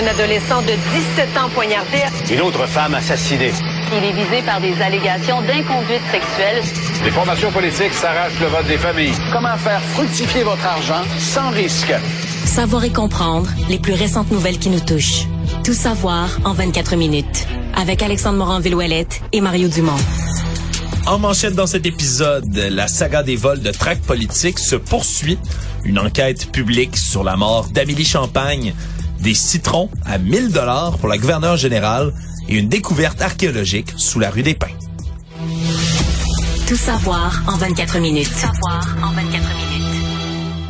Un adolescent de 17 ans poignardé. Une autre femme assassinée. Il est visé par des allégations d'inconduite sexuelle. Les formations politiques s'arrachent le vote des familles. Comment faire fructifier votre argent sans risque? Savoir et comprendre les plus récentes nouvelles qui nous touchent. Tout savoir en 24 minutes. Avec Alexandre Morin-Villouellette et Mario Dumont. En manchette dans cet épisode, la saga des vols de traque politique se poursuit. Une enquête publique sur la mort d'Amélie Champagne, des citrons à 1000 dollars pour la gouverneure générale et une découverte archéologique sous la rue des Pins. Tout savoir en 24 minutes. Tout savoir en 24 minutes.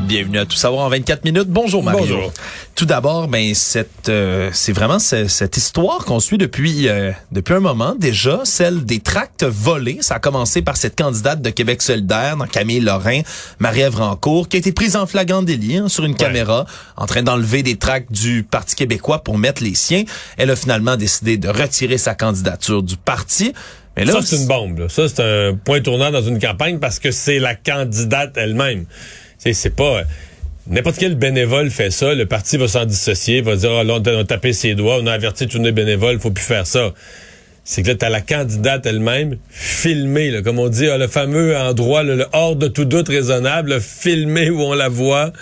Bienvenue à Tout savoir en 24 minutes. Bonjour Mario. Bonjour. Tout d'abord, ben cette euh, c'est vraiment ce- cette histoire qu'on suit depuis euh, depuis un moment déjà, celle des tracts volés. Ça a commencé par cette candidate de Québec solidaire, Camille Lorrain, Marie-Ève Rancourt, qui a été prise en flagrant délit hein, sur une caméra, en train d'enlever des tracts du Parti québécois pour mettre les siens. Elle a finalement décidé de retirer sa candidature du parti. Mais là, ça, c'est une bombe. là. Ça, c'est un point tournant dans une campagne parce que c'est la candidate elle-même. C'est pas... N'importe quel bénévole fait ça, le parti va s'en dissocier, va dire, ah, là, on a tapé ses doigts, on a averti tous les bénévoles, faut plus faire ça. C'est que là, t'as la candidate elle-même filmée, comme on dit, ah, le fameux endroit, là, le hors de tout doute raisonnable, filmé où on la voit.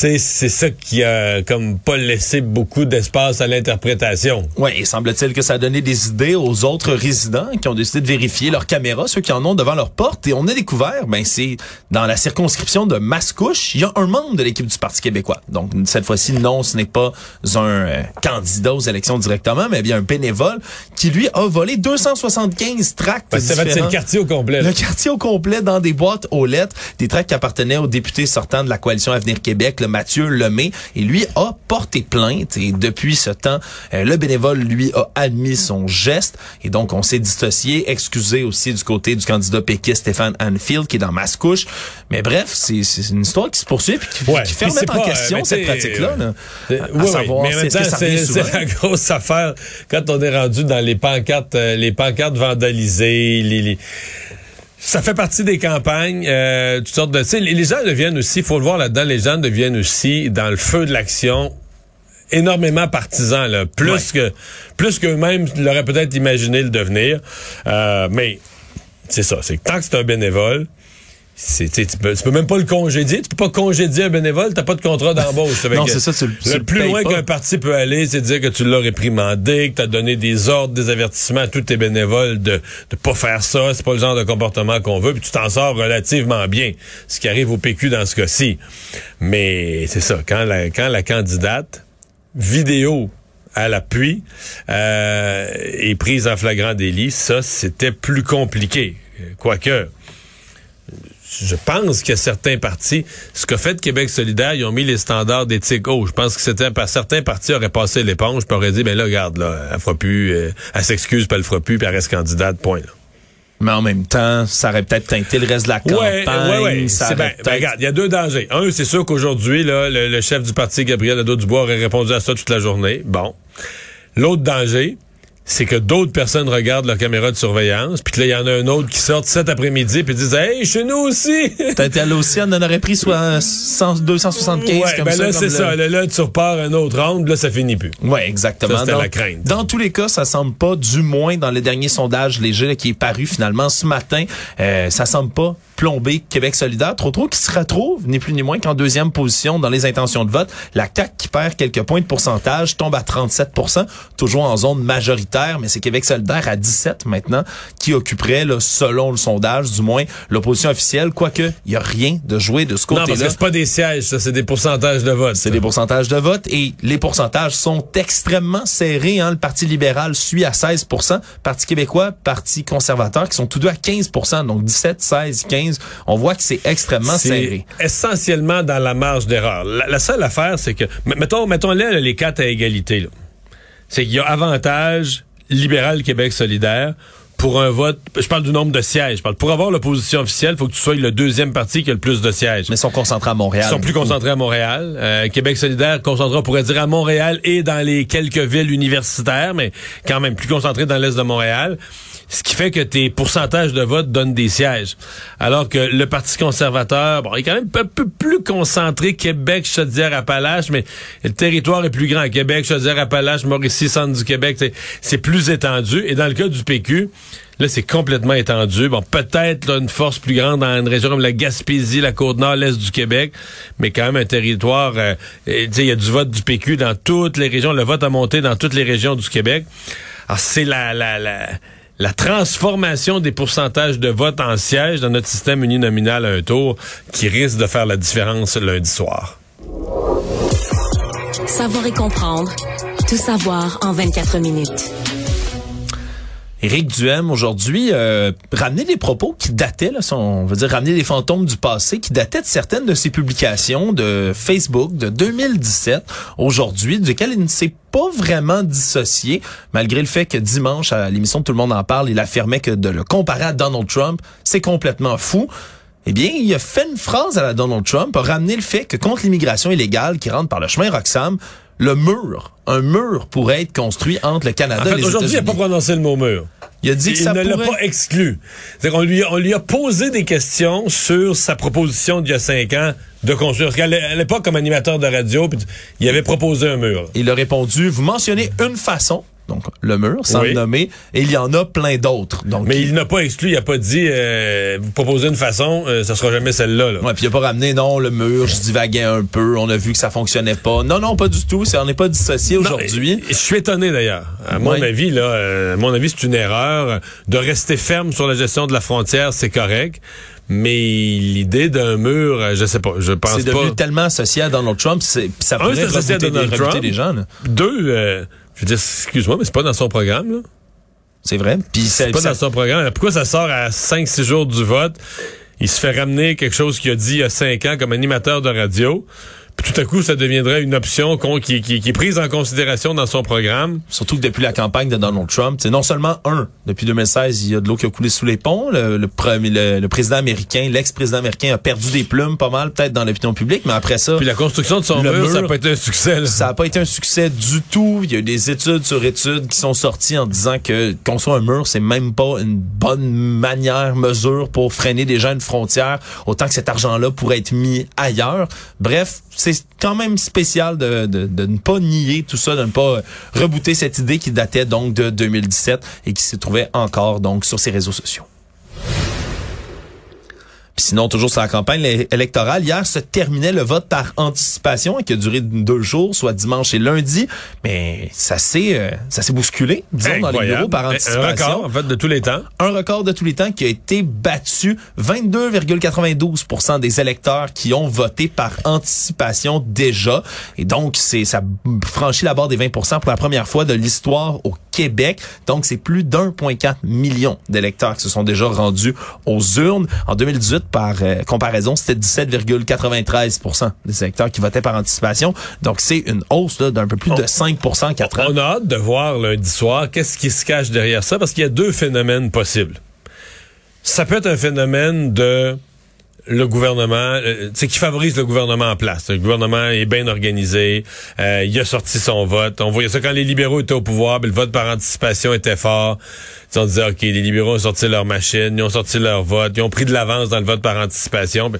C'est ça qui a comme pas laissé beaucoup d'espace à l'interprétation. Oui, et semble-t-il que ça a donné des idées aux autres résidents qui ont décidé de vérifier leurs caméras, ceux qui en ont devant leur porte. Et on a découvert, ben c'est dans la circonscription de Mascouche, il y a un membre de l'équipe du Parti québécois. Donc cette fois-ci, non, ce n'est pas un euh, candidat aux élections directement, mais bien un bénévole qui lui a volé 275 tracts Ben, c'est c'est le différents. quartier au complet. là. Le quartier au complet dans des boîtes aux lettres, des tracts qui appartenaient au député sortant de la coalition Avenir Québec, le Mathieu Lemay, et lui a porté plainte. Et depuis ce temps, euh, le bénévole lui a admis son geste, et donc on s'est dissocié, excusé aussi du côté du candidat péquiste Stéphane Anfield qui est dans Mascouche. Mais bref, c'est une histoire qui se poursuit puis qui, Ouais, qui fait remettre en euh, question cette pratique-là. là. Euh, À oui, savoir c'est la grosse affaire quand on est rendu dans les pancartes, euh, les pancartes vandalisées, les, les- ça fait partie des campagnes, euh, toutes sortes de. Tu sais, les, les gens deviennent aussi, faut le voir là-dedans, les gens deviennent aussi dans le feu de l'action énormément partisans, là, plus Ouais. que plus qu'eux-mêmes l'auraient peut-être imaginé le devenir. Euh, mais c'est ça, c'est que tant que c'est un bénévole. C'est- Tu peux, tu peux même pas le congédier. Tu peux pas congédier un bénévole, t'as pas de contrat d'embauche. Non, c'est ça, tu le- tu le plus loin qu'un parti peut aller, c'est de dire que tu l'as réprimandé, que tu as donné des ordres, des avertissements à tous tes bénévoles de de pas faire ça, c'est pas le genre de comportement qu'on veut, puis tu t'en sors relativement bien, ce qui arrive au PQ dans ce cas-ci. Mais c'est ça, quand la, quand la candidate, vidéo à l'appui, euh, est prise en flagrant délit, ça, c'était plus compliqué. Quoique, je pense que certains partis, ce qu'a fait Québec solidaire, ils ont mis les standards d'éthique hauts. Je pense que c'était par certains partis auraient passé l'éponge, puis auraient dit, ben là, regarde, là, elle fera plus, euh, elle s'excuse, puis elle le fera plus, puis elle reste candidate, point. Là. Mais en même temps, ça aurait peut-être teinté le reste de la Ouais, campagne. ouais, ouais. ça C'est aurait ben, ben, regarde, il y a deux dangers. Un, c'est sûr qu'aujourd'hui, là, le, le chef du parti, Gabriel Nadeau-Dubois, aurait répondu à ça toute la journée. Bon. L'autre danger, c'est que d'autres personnes regardent leur caméra de surveillance, puis que là, il y en a un autre qui sort cet après-midi, puis disent Hey, chez nous aussi! Peut-être à l'Océan, on en aurait pris soit 100, 275 ouais, comme ben ça. là, c'est ça. Là, là, tu repars un autre round, là, ça finit plus. Ouais, exactement. Ça, c'était dans, la crainte. dans tous les cas, ça semble pas, du moins dans le dernier sondage léger là, qui est paru finalement ce matin, euh, ça semble pas plomber Québec solidaire trop trop, qui se retrouve ni plus ni moins qu'en deuxième position dans les intentions de vote. La CAQ qui perd quelques points de pourcentage tombe à 37% toujours en zone majoritaire, mais c'est Québec solidaire à 17 maintenant qui occuperait, là, selon le sondage, du moins l'opposition officielle, quoique il y a rien de joué de ce Non, parce côté-là. que c'est pas des sièges, ça, c'est des pourcentages de vote. C'est des pourcentages de vote et les pourcentages sont extrêmement serrés. Hein. Le Parti libéral suit à 16% Parti québécois, Parti conservateur qui sont tous deux à 15% donc 17, 16, 15. On voit que c'est extrêmement serré. Essentiellement dans la marge d'erreur. La, la seule affaire, c'est que, mettons, mettons là, les quatre à égalité. C'est qu'il y a avantage libéral Québec solidaire pour un vote. Je parle du nombre de sièges. Je parle pour avoir l'opposition officielle, il faut que tu sois le deuxième parti qui a le plus de sièges. Mais ils sont concentrés à Montréal. Ils sont plus concentrés à Montréal. Euh, Québec solidaire concentré, on pourrait dire, à Montréal et dans les quelques villes universitaires, mais quand même plus concentré dans l'est de Montréal. Ce qui fait que tes pourcentages de vote donnent des sièges. Alors que le Parti conservateur, bon, il est quand même un peu plus concentré Québec, Chaudière-Appalaches, mais le territoire est plus grand. Québec, Chaudière-Appalaches, Mauricie, centre du Québec, c'est plus étendu. Et dans le cas du PQ, Là, c'est complètement étendu. Bon, peut-être une force plus grande dans une région comme la Gaspésie, la Côte-Nord, l'Est du Québec, mais quand même un territoire... Euh, il y a du vote du PQ dans toutes les régions. Le vote a monté dans toutes les régions du Québec. Alors, c'est la... la, la la transformation des pourcentages de vote en siège dans notre système uninominal à un tour qui risque de faire la différence lundi soir. Savoir et comprendre. Tout savoir en 24 minutes. Éric Duhem aujourd'hui euh, ramener des propos qui dataient, son, on va dire ramener des fantômes du passé, qui dataient de certaines de ses publications de Facebook de 2017 aujourd'hui, duquel il ne s'est pas vraiment dissocié, malgré le fait que dimanche à l'émission Tout le monde en parle, il affirmait que de le comparer à Donald Trump, c'est complètement fou. Eh bien, il a fait une phrase à la Donald Trump, a ramené le fait que contre l'immigration illégale qui rentre par le chemin Roxham, le mur, un mur pourrait être construit entre le Canada et les États-Unis. Aujourd'hui, il n'a pas prononcé le mot mur. Il a dit que il ça ne l'a pas exclu. On lui, on lui a posé des questions sur sa proposition d'il y a cinq ans de construire. Parce qu'à l'époque, comme animateur de radio, il avait proposé un mur. Il a répondu, vous mentionnez une façon, donc le mur, sans le nommer, et il y en a plein d'autres. Donc, Mais il, n'a pas exclu, il n'a pas dit, euh, vous proposez une façon, euh, ça sera jamais celle-là. Là. Ouais, puis il a pas ramené, non, le mur, je divaguais un peu, on a vu que ça fonctionnait pas. Non, non, pas du tout, on n'est pas dissocié aujourd'hui. Je suis étonné d'ailleurs. À mon avis, là, euh, à mon avis, c'est une erreur. De rester ferme sur la gestion de la frontière, c'est correct. Mais l'idée d'un mur, euh, je sais pas, je pense C'est pas. devenu tellement associé à Donald Trump, c'est, ça Un, pourrait c'est associé à des, Donald rebuter Trump. des gens. là. Deux, euh, je veux dire, excuse-moi, mais c'est pas dans son programme, là. C'est vrai. Puis C'est c'est pas ça- dans son programme. Pourquoi ça sort à 5-6 jours du vote? Il se fait ramener quelque chose qu'il a dit il y a 5 ans comme animateur de radio. Puis tout à coup, ça deviendrait une option qui, qui- qui est prise en considération dans son programme. Surtout que depuis la campagne de Donald Trump, c'est non seulement un, depuis 2016, il y a de l'eau qui a coulé sous les ponts. Le, le, premier- le- le président américain, l'ex-président américain a perdu des plumes pas mal, peut-être dans l'opinion publique, mais après ça, Puis la construction de son mur, ça mur, peut être un succès. là. ça n'a pas été un succès du tout. Il y a eu des études sur études qui sont sorties en disant que construire un mur, c'est même pas une bonne manière, mesure pour freiner des gens à une frontière, autant que cet argent-là pourrait être mis ailleurs. Bref, c'est quand même spécial de, ne pas nier tout ça, de ne pas rebooter cette idée qui datait donc de 2017 et qui se trouvait encore donc sur ses réseaux sociaux. Puis sinon, toujours sur la campagne électorale, hier se terminait le vote par anticipation qui a duré deux jours, soit dimanche et lundi. Mais ça s'est euh, ça s'est bousculé, disons, dans les bureaux par Un anticipation. record, en fait, de tous les temps. Un record de tous les temps qui a été battu. 22,92% des électeurs qui ont voté par anticipation déjà. Et donc, c'est ça franchit la barre des 20% pour la première fois de l'histoire au Québec. Donc, c'est plus d'1,4 million d'électeurs qui se sont déjà rendus aux urnes. En 2018, par euh, comparaison, c'était 17,93% des électeurs qui votaient par anticipation. Donc, c'est une hausse d'un peu plus de 5 en 4 ans. On a hâte de voir lundi soir qu'est-ce qui se cache derrière ça, parce qu'il y a deux phénomènes possibles. Ça peut être un phénomène de le gouvernement, euh, tu sais, qui favorise le gouvernement en place. Le gouvernement est bien organisé, euh, il a sorti son vote. On voyait ça quand les libéraux étaient au pouvoir, le vote par anticipation était fort. Tu sais, on disait, OK, les libéraux ont sorti leur machine, ils ont sorti leur vote, ils ont pris de l'avance dans le vote par anticipation.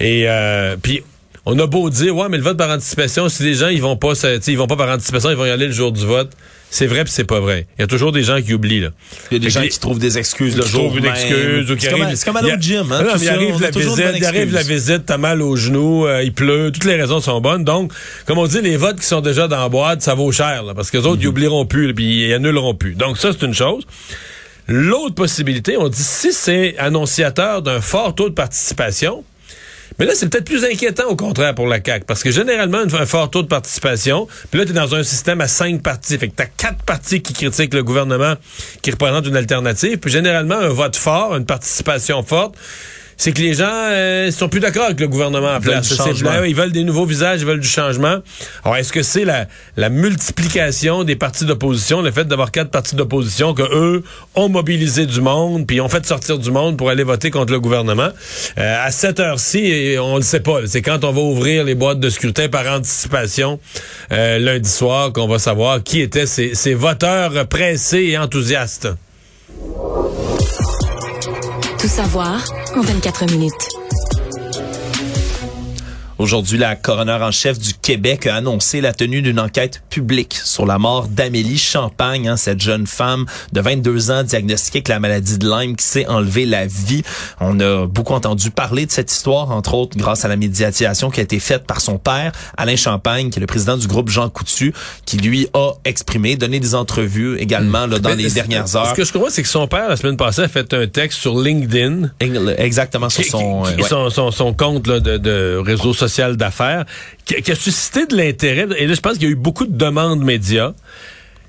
Et euh, puis, on a beau dire, ouais, mais le vote par anticipation, si les gens, ils vont pas, ils vont pas par anticipation, ils vont y aller le jour du vote. C'est vrai puis c'est pas vrai. Il y a toujours des gens qui oublient, là. Il y a des Fait gens qui trouvent des excuses le qui jour trouvent une excuse ou qui C'est comme, comme aller il y a- au gym. Hein, non, il arrive on la a toujours une visite, il arrive la visite, t'as mal aux genoux, euh, il pleut, toutes les raisons sont bonnes. Donc, comme on dit, les votes qui sont déjà dans la boîte, ça vaut cher, là, parce que les autres, Mhm. ils oublieront plus, puis ils annuleront plus. Donc, ça, c'est une chose. L'autre possibilité, on dit, si c'est annonciateur d'un fort taux de participation, mais là, c'est peut-être plus inquiétant au contraire pour la CAQ, parce que généralement, un fort taux de participation, puis là, tu es dans un système à cinq partis. Fait que tu quatre partis qui critiquent le gouvernement, qui représentent une alternative, puis généralement, un vote fort, une participation forte, c'est que les gens euh, sont plus d'accord avec le gouvernement en Ils veulent place. là, ils veulent des nouveaux visages, ils veulent du changement. Alors, est-ce que c'est la, la multiplication des partis d'opposition, le fait d'avoir quatre partis d'opposition, que eux ont mobilisé du monde, puis ont fait sortir du monde pour aller voter contre le gouvernement? Euh, à cette heure-ci, on le sait pas. C'est quand on va ouvrir les boîtes de scrutin par anticipation euh, lundi soir qu'on va savoir qui étaient ces, ces voteurs pressés et enthousiastes. Savoir en 24 minutes. Aujourd'hui, la coroner en chef du Québec a annoncé la tenue d'une enquête publique sur la mort d'Amélie Champagne, hein, cette jeune femme de 22 ans diagnostiquée avec la maladie de Lyme qui s'est enlevé la vie. On a beaucoup entendu parler de cette histoire, entre autres grâce à la médiatisation qui a été faite par son père, Alain Champagne, qui est le président du groupe Jean Coutu, qui lui a exprimé, donné des entrevues également là, dans Mais les dernières heures. Ce que je comprends, c'est que son père, la semaine passée, a fait un texte sur LinkedIn. Exactement sur son... qui- euh, qui- ouais. son, son, son compte là, de, de réseau social d'affaires, qui, qui a suscité de l'intérêt? Et là, je pense qu'il y a eu beaucoup de demandes médias.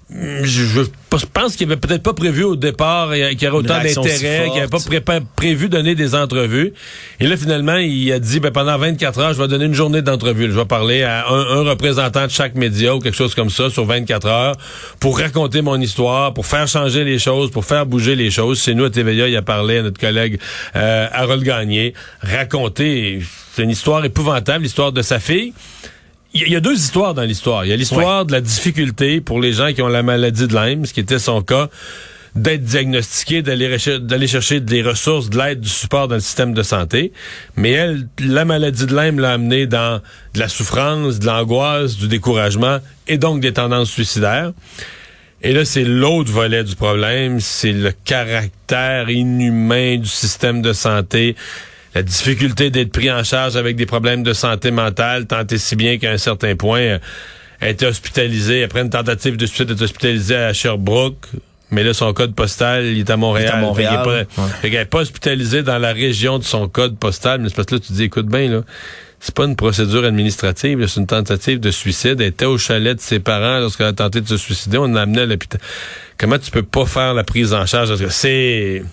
Hum, Je, je pense qu'il avait peut-être pas prévu au départ euh, qu'il y aurait autant réaction si d'intérêt, qu'il n'avait pas pré- prévu donner des entrevues. Et là, finalement, il a dit, ben, pendant 24 heures, je vais donner une journée d'entrevue. Je vais parler à un, un représentant de chaque média ou quelque chose comme ça sur 24 heures pour raconter mon histoire, pour faire changer les choses, pour faire bouger les choses. Chez nous, à TVA, il a parlé à notre collègue euh, Harold Gagné, raconter, c'est une histoire épouvantable, l'histoire de sa fille. Il y, a- deux histoires dans l'histoire. Il y a l'histoire de la difficulté pour les gens qui ont la maladie de Lyme, ce qui était son cas, d'être diagnostiqué, d'aller chercher des ressources, de l'aide, du support dans le système de santé. Mais elle, la maladie de Lyme l'a amené dans de la souffrance, de l'angoisse, du découragement et donc des tendances suicidaires. Et là, c'est l'autre volet du problème, c'est le caractère inhumain du système de santé, la difficulté d'être pris en charge avec des problèmes de santé mentale, tant et si bien qu'à un certain point, euh, elle a été hospitalisée, après une tentative de suicide, elle est hospitalisée à Sherbrooke, mais là, son code postal, il est à Montréal. Il est à Montréal, Fait qu'il est pas- ouais. fait qu'elle n'est pas hospitalisée dans la région de son code postal, mais c'est parce que là, tu te dis, écoute bien, là, c'est pas une procédure administrative, c'est une tentative de suicide. Elle était au chalet de ses parents lorsqu'elle a tenté de se suicider. On l'a amenée à l'hôpital. Comment tu peux pas faire la prise en charge? Parce que c'est...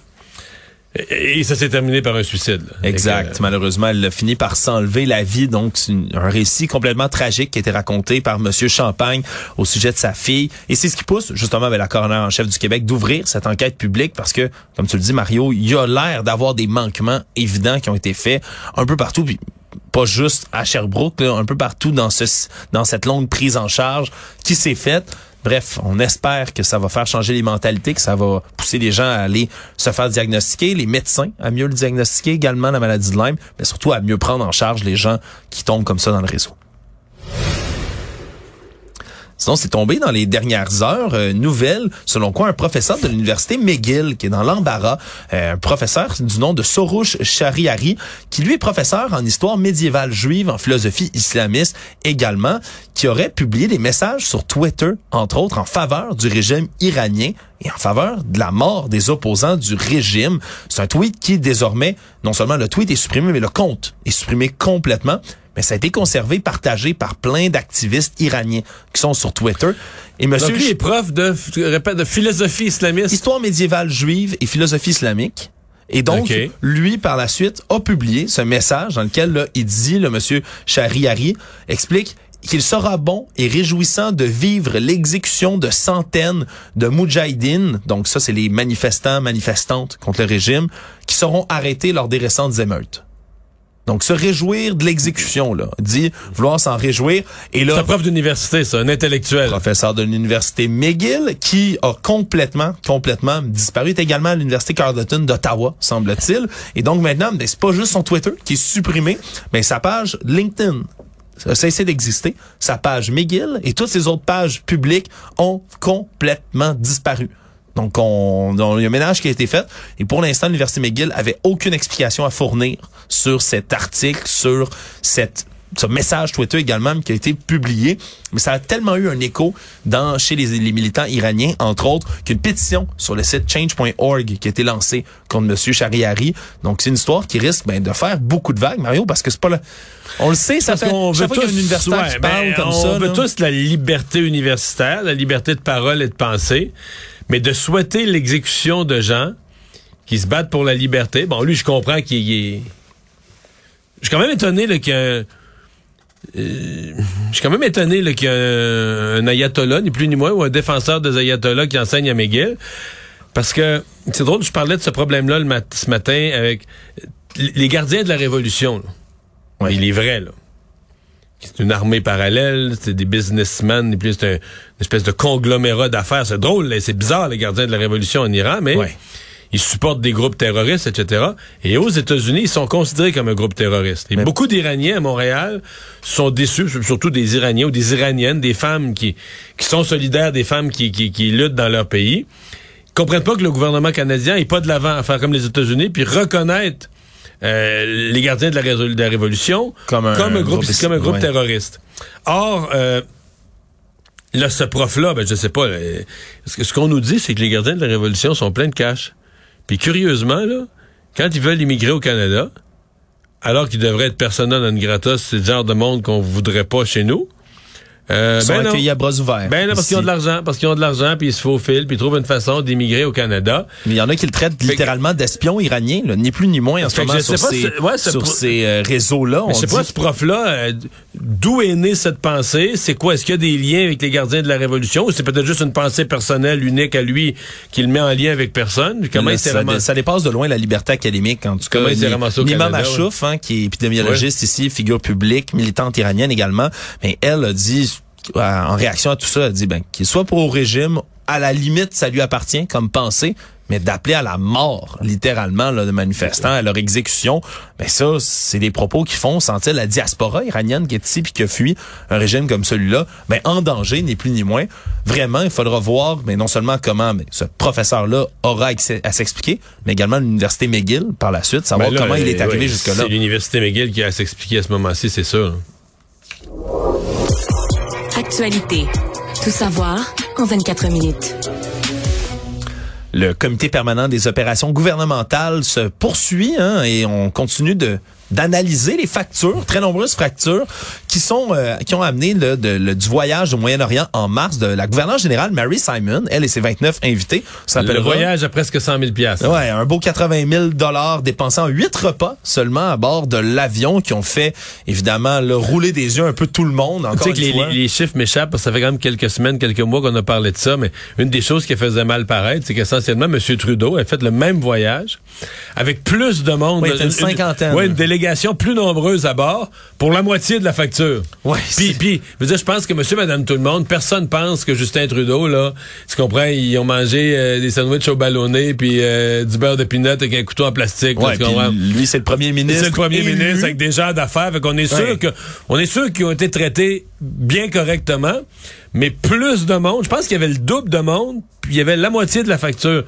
Et ça s'est terminé par un suicide. là. Exact. Que, Malheureusement, elle a fini par s'enlever la vie. Donc, c'est un récit complètement tragique qui a été raconté par Monsieur Champagne au sujet de sa fille. Et c'est ce qui pousse, justement, avec la coroner en chef du Québec, d'ouvrir cette enquête publique parce que, comme tu le dis, Mario, il y a l'air d'avoir des manquements évidents qui ont été faits un peu partout. Puis, pas juste à Sherbrooke, là, un peu partout dans ce dans cette longue prise en charge qui s'est faite. Bref, on espère que ça va faire changer les mentalités, que ça va pousser les gens à aller se faire diagnostiquer, les médecins à mieux le diagnostiquer également la maladie de Lyme, mais surtout à mieux prendre en charge les gens qui tombent comme ça dans le réseau. Sinon, c'est tombé dans les dernières heures, euh, nouvelle, selon quoi un professeur de l'université McGill, qui est dans l'embarras, euh, un professeur du nom de Sorouche Shariari, qui lui est professeur en histoire médiévale juive, en philosophie islamiste également, qui aurait publié des messages sur Twitter, entre autres, en faveur du régime iranien et en faveur de la mort des opposants du régime. C'est un tweet qui, désormais, non seulement le tweet est supprimé, mais le compte est supprimé complètement mais ça a été conservé, partagé par plein d'activistes iraniens qui sont sur Twitter. Et monsieur Donc, lui est prof de, je répète, de philosophie islamiste. histoire médiévale juive et philosophie islamique. Et donc, Ok. lui, par la suite, a publié ce message dans lequel là, il dit, le monsieur Shahriari explique qu'il sera bon et réjouissant de vivre l'exécution de centaines de moudjahidines, donc ça c'est les manifestants, manifestantes contre le régime, qui seront arrêtés lors des récentes émeutes. Donc se réjouir de l'exécution, là, dit vouloir s'en réjouir. Et là, C'est un prof d'université, ça, un intellectuel. professeur de l'université McGill, qui a complètement, complètement disparu. Il est également à l'université Carleton d'Ottawa, semble-t-il. Et donc maintenant, ben, c'est pas juste son Twitter qui est supprimé, mais sa page LinkedIn a cessé d'exister. Sa page McGill et toutes ses autres pages publiques ont complètement disparu. Donc, on, on- il y a un ménage qui a été fait. Et pour l'instant, l'Université McGill avait aucune explication à fournir sur cet article, sur cette ce message Twitter également qui a été publié, mais ça a tellement eu un écho dans chez les, les militants iraniens, entre autres, qu'une pétition sur le site change.org qui a été lancée contre Monsieur Shariari. Donc c'est une histoire qui risque ben, de faire beaucoup de vagues, Mario, parce que c'est pas le, on le sait, ça Parce fait qu'on chaque veut tous, un universitaire ouais, qui parle comme on ça. veut tous la liberté universitaire, la liberté de parole et de pensée, mais de souhaiter l'exécution de gens qui se battent pour la liberté. Bon, lui, je comprends qu'il est... Je suis quand même étonné là, qu'il y a un- euh, je suis quand même étonné qu'il y a un, un ayatollah, ni plus ni moins, ou un défenseur des ayatollahs qui enseigne à McGill. Parce que c'est drôle, je parlais de ce problème-là mat- ce matin avec les gardiens de la Révolution. là. Ouais. Il est vrai, là. C'est une armée parallèle, c'est des businessmen, et puis c'est un- une espèce de conglomérat d'affaires. C'est drôle, là, c'est bizarre, les gardiens de la Révolution en Iran, mais Ouais. ils supportent des groupes terroristes, etc. Et aux États-Unis, ils sont considérés comme un groupe terroriste. Et beaucoup d'Iraniens à Montréal sont déçus, surtout des Iraniens ou des Iraniennes, des femmes qui, qui sont solidaires des femmes qui, qui, qui luttent dans leur pays. Ils comprennent pas que le gouvernement canadien n'est pas de l'avant à faire comme les États-Unis, puis reconnaître euh, les gardiens de la, de la révolution Comme un- comme un groupe, groupe- comme un groupe ouais. terroriste. Or, euh, là, ce prof-là, ben, je sais pas, euh, ce qu'on nous dit, c'est que les gardiens de la révolution sont pleins de cash. Puis curieusement, là, quand ils veulent immigrer au Canada, alors qu'ils devraient être persona non grata, c'est le genre de monde qu'on voudrait pas chez nous. Euh, Ils sont ben non. accueillis à bras ouverts. Ben non, parce qu'ils ont de l'argent, parce qu'ils ont de l'argent, puis ils se faufilent, puis ils trouvent une façon d'immigrer au Canada. Mais il y en a qui le traitent que- littéralement d'espion iranien, là, ni plus ni moins en ce Fait moment sur pas ces, si- ouais, pour- ces euh, réseaux-là. Je sais dit- pas, ce prof-là, euh, d'où est née cette pensée? C'est quoi? Est-ce qu'il y a des liens avec les gardiens de la Révolution? Ou c'est peut-être juste une pensée personnelle, unique à lui, qu'il met en lien avec personne? Comment Là, il ça, ramassé? ça dépasse de loin la liberté académique, en tout cas. Comment il s'est ramassé au Canada, Machouf, hein, qui est épidémiologiste ici, figure publique, militante iranienne également, mais elle a dit, en réaction à tout ça, a dit, ben, qu'il soit pour au régime, à la limite, ça lui appartient comme pensée, mais d'appeler à la mort, littéralement, là, de manifestants, à leur exécution, ben ça, c'est des propos qui font sentir la diaspora iranienne qui est ici puis qui a fui un régime comme celui-là, ben, en danger, ni plus ni moins. Vraiment, il faudra voir, mais non seulement comment mais ce professeur-là aura à s'expliquer, mais également l'université McGill par la suite, savoir Ben là, comment il est euh, arrivé ouais, jusque-là. C'est l'Université McGill qui a à s'expliquer à ce moment-ci, c'est sûr. Actualité. Tout savoir en 24 minutes. Le comité permanent des opérations gouvernementales se poursuit hein, et on continue de d'analyser les factures, très nombreuses factures qui sont euh, qui ont amené le, de- le- du voyage au Moyen-Orient en mars de la gouverneure générale Mary Simon, elle et ses 29 invités. Ça Le voyage à presque 100 000 piastres. Ouais, un beau 80 000 dollars dépensés en huit repas seulement à bord de l'avion qui ont fait évidemment le rouler des yeux un peu tout le monde. Tu sais que une les, fois. les- les chiffres m'échappent parce que ça fait quand même quelques semaines, quelques mois qu'on a parlé de ça, mais une des choses qui faisait mal paraître, c'est qu'essentiellement, M. Trudeau a fait le même voyage avec plus de monde. Fait une cinquantaine. ouais, une délégation plus nombreuse à bord pour la moitié de la facture. Ouais, Puis, je veux dire, je pense que monsieur, madame, tout le monde, personne pense que Justin Trudeau, là, tu comprends, ils ont mangé euh, des sandwichs au ballonné puis euh, du beurre de pinot avec un couteau en plastique. là, Ouais, tu lui c'est le premier ministre. C'est le premier élu. ministre avec des gens d'affaires. Fait qu'on est sûr Ouais. que, on est sûr qu'ils ont été traités bien correctement, mais plus de monde. Je pense qu'il y avait le double de monde, puis il y avait la moitié de la facture.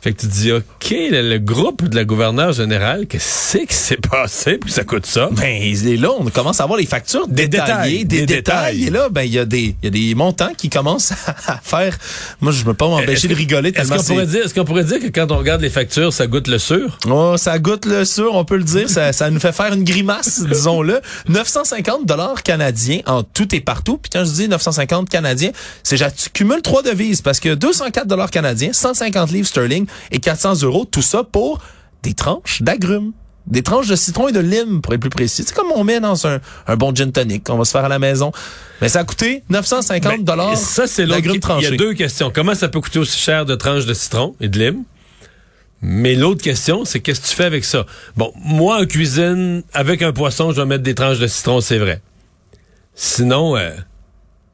Fait que tu te dis, OK, le, le groupe de la gouverneure générale, qu'est-ce qui s'est passé? Que ça coûte ça? Ben, et là, on commence à voir les factures Des détaillées, détails, des, des détails. détails. Et là, ben, il y a des, il y a des montants qui commencent à faire. Moi, je ne peux pas m'empêcher Est-ce de rigoler Est-ce tellement qu'on c'est. pourrait dire, est-ce qu'on pourrait dire que quand on regarde les factures, ça goûte le sûr? Oh, ça goûte le sûr, on peut le dire. Ça, ça nous fait faire une grimace, disons-le. 950 dollars canadiens en tout et partout. Puis quand je dis 950 canadiens, c'est j'accumule trois devises parce que 204 dollars canadiens, 150 livres sterling et 400 euros, tout ça pour des tranches d'agrumes. Des tranches de citron et de lime, pour être plus précis. C'est comme on met dans un, un bon gin tonic qu'on va se faire à la maison. Mais ça a coûté 950 dollars ça, c'est l'autre. Il y a deux questions. Comment ça peut coûter aussi cher de tranches de citron et de lime? Mais l'autre question, c'est qu'est-ce que tu fais avec ça? Bon, moi, en cuisine, avec un poisson, je vais mettre des tranches de citron, c'est vrai. Sinon, euh,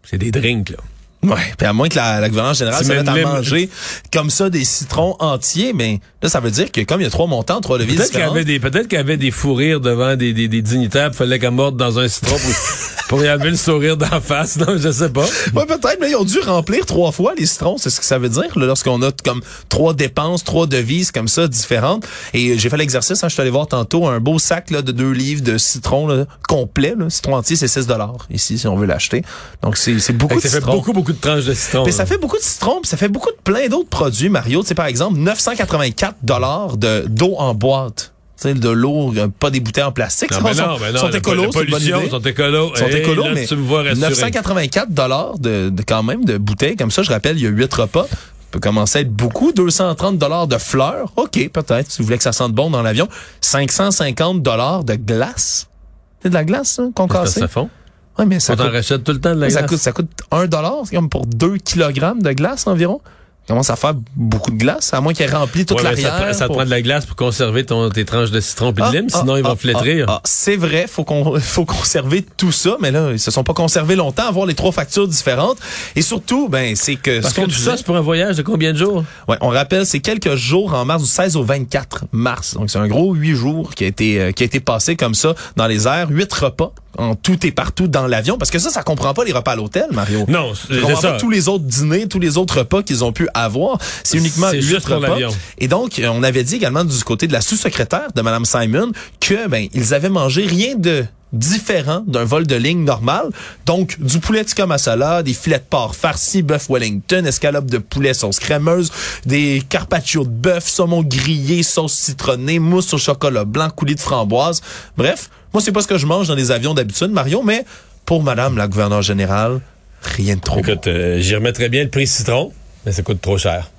c'est des drinks, là. Ouais, puis à moins que la, la gouvernance générale se mette à manger comme ça des citrons entiers, mais là, ça veut dire que comme il y a trois montants, trois devises Peut-être qu'il y différentes, avait des, peut-être qu'il y avait des fous rires devant des, des, des dignitaires, il fallait qu'elle morde dans un citron pour, pour y enlever le sourire d'en face, non, je sais pas. Ouais, peut-être, mais ils ont dû remplir trois fois les citrons, c'est ce que ça veut dire, là, lorsqu'on a comme trois dépenses, trois devises comme ça, différentes. Et j'ai fait l'exercice, hein, je suis allé voir tantôt, un beau sac là, de deux livres de citrons là, complet, là, citron entier, c'est 6 dollars ici, si on veut l'acheter. Donc, c'est c'est beaucoup de fait beaucoup, beaucoup de tranches de citron. Mais là. ça fait beaucoup de citron, puis ça fait beaucoup de plein d'autres produits, Mario. Tu sais, par exemple, 984 dollars de d'eau en boîte. Tu sais, de l'eau, euh, pas des bouteilles en plastique. Non, mais sont, non, mais non, sont écolos, c'est une bonne pollution, idée. sont écolos. Ils sont Hey, écolos, mais tu me vois rassuré. 984 dollars de, de quand même de bouteilles comme ça. Je rappelle, il y a huit repas. Ça peut commencer à être beaucoup. 230 dollars de fleurs. OK, peut-être, si vous voulez que ça sente bon dans l'avion. 550 dollars de glace. C'est de la glace, hein, qu'on casse. ça fond? Ouais, mais ça On coûte, rachète tout le temps de la ça glace. coûte, ça coûte 1 dollar. C'est comme pour 2 kilogrammes de glace environ. Commence à faire beaucoup de glace, à moins qu'il ait rempli toute Ouais, ça, l'arrière. ça te prend de la glace pour conserver ton, tes tranches de citron puis de lime, ah, sinon ils vont ah, flétrir. ah, ah, c'est vrai, faut qu'on faut conserver tout ça, mais là ils se sont pas conservés longtemps, avoir les trois factures différentes. Et surtout, ben c'est que Parce ce que tout ça, c'est pour un voyage de combien de jours? Ouais, on rappelle, c'est quelques jours en mars, du 16 au 24 mars. Donc, c'est un gros huit jours qui a été euh, qui a été passé comme ça dans les airs. Huit repas en tout et partout dans l'avion. Parce que ça, ça comprend pas les repas à l'hôtel, Mario. Non, Ça c'est comprend ça. pas tous les autres dîners, tous les autres repas qu'ils ont pu avoir. C'est uniquement huit repas. Et donc, euh, on avait dit également du côté de la sous-secrétaire de Madame Simon que ben ils avaient mangé rien de différent d'un vol de ligne normal. Donc, du poulet tikka masala, des filets de porc farcis, bœuf Wellington, escalope de poulet sauce crémeuse, des carpaccio de bœuf, saumon grillé, sauce citronnée, mousse au chocolat blanc, coulis de framboise. Bref, moi, c'est pas ce que je mange dans les avions d'habitude, Mario, mais pour Madame la gouverneure générale, rien de trop bon. Écoute, euh, j'y remettrais bien le prix citron, mais ça coûte trop cher.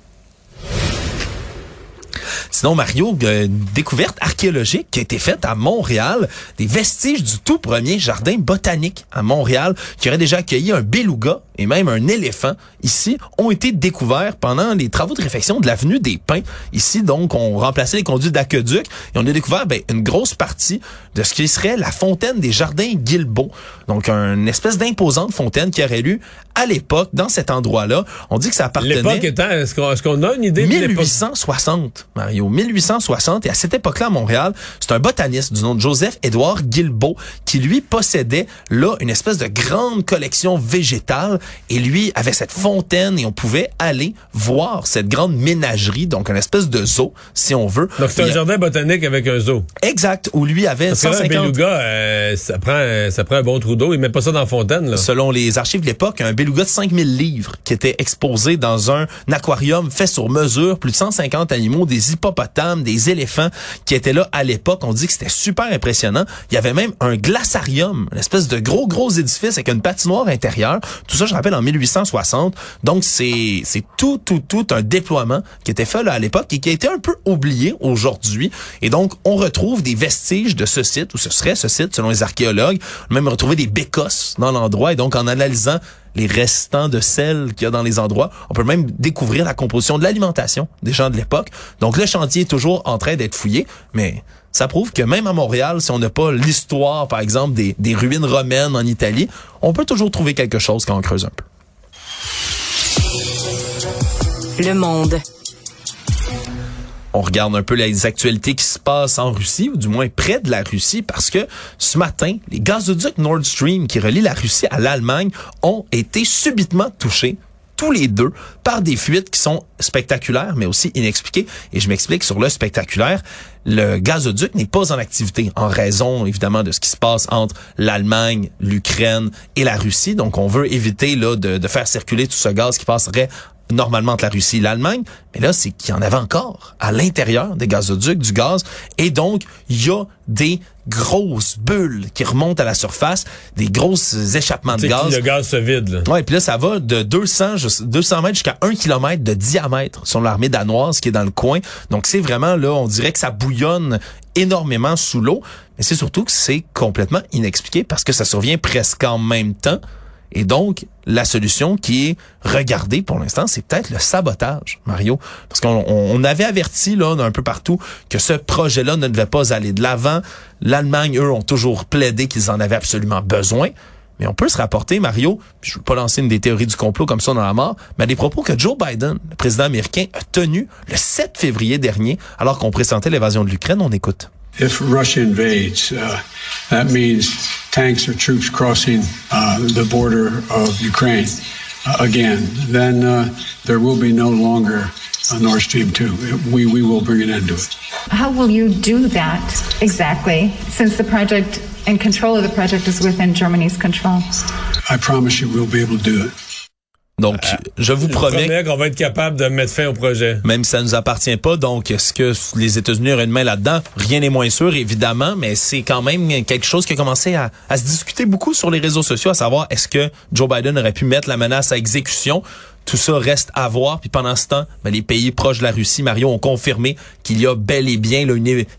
Sinon, Mario, une découverte archéologique qui a été faite à Montréal, des vestiges du tout premier jardin botanique à Montréal, qui aurait déjà accueilli un beluga et même un éléphant ici, ont été découverts pendant les travaux de réfection de l'avenue des Pins. Ici, donc, on remplaçait les conduits d'aqueduc et on a découvert ben, une grosse partie de ce qui serait la fontaine des jardins Guilbeault. Donc, une espèce d'imposante fontaine qui aurait eu à l'époque, dans cet endroit-là. On dit que ça appartenait... L'époque étant, est-ce qu'on a une idée de l'époque? 1860, Mario. 1860. Et à cette époque-là, à Montréal, c'est un botaniste du nom de Joseph-Édouard Guilbeault qui, lui, possédait là une espèce de grande collection végétale. Et lui avait cette fontaine et on pouvait aller voir cette grande ménagerie, donc une espèce de zoo, si on veut. Donc c'est un a- jardin botanique avec un zoo. Exact, où lui avait Parce que là, un 150... beluga, euh, ça, prend, euh, ça prend un bon trou d'eau. Il met pas ça dans la fontaine. Là. Selon les archives de l'époque, un beluga de 5000 livres qui était exposé dans un aquarium fait sur mesure, plus de 150 animaux, des hippopotames, des éléphants qui étaient là à l'époque. On dit que c'était super impressionnant. Il y avait même un glaciarium, une espèce de gros gros édifice avec une patinoire intérieure. Tout ça, je rappelle, en 1860. Donc c'est c'est tout tout tout un déploiement qui était fait là à l'époque et qui a été un peu oublié aujourd'hui. Et donc on retrouve des vestiges de ce site ou ce serait ce site selon les archéologues. On a même retrouvé des bécosses dans l'endroit et donc en analysant les restants de sel qu'il y a dans les endroits. On peut même découvrir la composition de l'alimentation des gens de l'époque. Donc le chantier est toujours en train d'être fouillé, mais ça prouve que même à Montréal, si on n'a pas l'histoire, par exemple, des, des ruines romaines en Italie, on peut toujours trouver quelque chose quand on creuse un peu. Le monde. On regarde un peu les actualités qui se passent en Russie, ou du moins près de la Russie, parce que ce matin, les gazoducs Nord Stream qui relient la Russie à l'Allemagne ont été subitement touchés tous les deux par des fuites qui sont spectaculaires, mais aussi inexpliquées. Et je m'explique sur le spectaculaire. Le gazoduc n'est pas en activité en raison, évidemment, de ce qui se passe entre l'Allemagne, l'Ukraine et la Russie. Donc, on veut éviter là de, de faire circuler tout ce gaz qui passerait normalement entre la Russie et l'Allemagne, mais là, c'est qu'il y en avait encore à l'intérieur des gazoducs, du gaz, et donc, il y a des grosses bulles qui remontent à la surface, des grosses échappements de gaz. Le gaz se vide. Là. Ouais, puis là, ça va de 200, jus- 200 mètres jusqu'à 1 km de diamètre sur l'armée danoise qui est dans le coin. Donc, c'est vraiment, là, on dirait que ça bouillonne énormément sous l'eau. Mais c'est surtout que c'est complètement inexpliqué parce que ça survient presque en même temps. Et donc, la solution qui est regardée pour l'instant, c'est peut-être le sabotage, Mario. Parce qu'on on- on avait averti là d'un peu partout que ce projet-là ne devait pas aller de l'avant. L'Allemagne, eux, ont toujours plaidé qu'ils en avaient absolument besoin. Mais on peut se rapporter, Mario, je ne veux pas lancer une des théories du complot comme ça dans la mort, mais à des propos que Joe Biden, le président américain, a tenus le 7 février dernier, alors qu'on présentait l'évasion de l'Ukraine. On écoute. If Russia invades, uh, that means tanks or troops crossing uh, the border of Ukraine uh, again. Then uh, there will be no longer a Nord Stream 2. We, we will bring an end to it. How will you do that exactly, since the project and control of the project is within Germany's control? I promise you we'll be able to do it. Donc, je vous Je promets, promets qu'on va être capable de mettre fin au projet. même si ça nous appartient pas, donc est-ce que les États-Unis auraient une main là-dedans? Rien n'est moins sûr, évidemment, mais c'est quand même quelque chose qui a commencé à, à se discuter beaucoup sur les réseaux sociaux, à savoir est-ce que Joe Biden aurait pu mettre la menace à exécution? Tout ça reste à voir. Puis pendant ce temps, ben, les pays proches de la Russie, Mario, ont confirmé qu'il y a bel et bien là,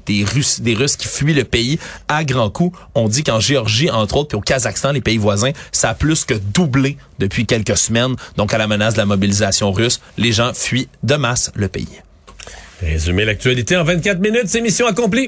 des Russes, des Russes qui fuient le pays à grands coups. On dit qu'en Géorgie, entre autres, puis au Kazakhstan, les pays voisins, ça a plus que doublé depuis quelques semaines. Donc à la menace de la mobilisation russe, les gens fuient de masse le pays. Résumer l'actualité en 24 minutes, c'est mission accomplie.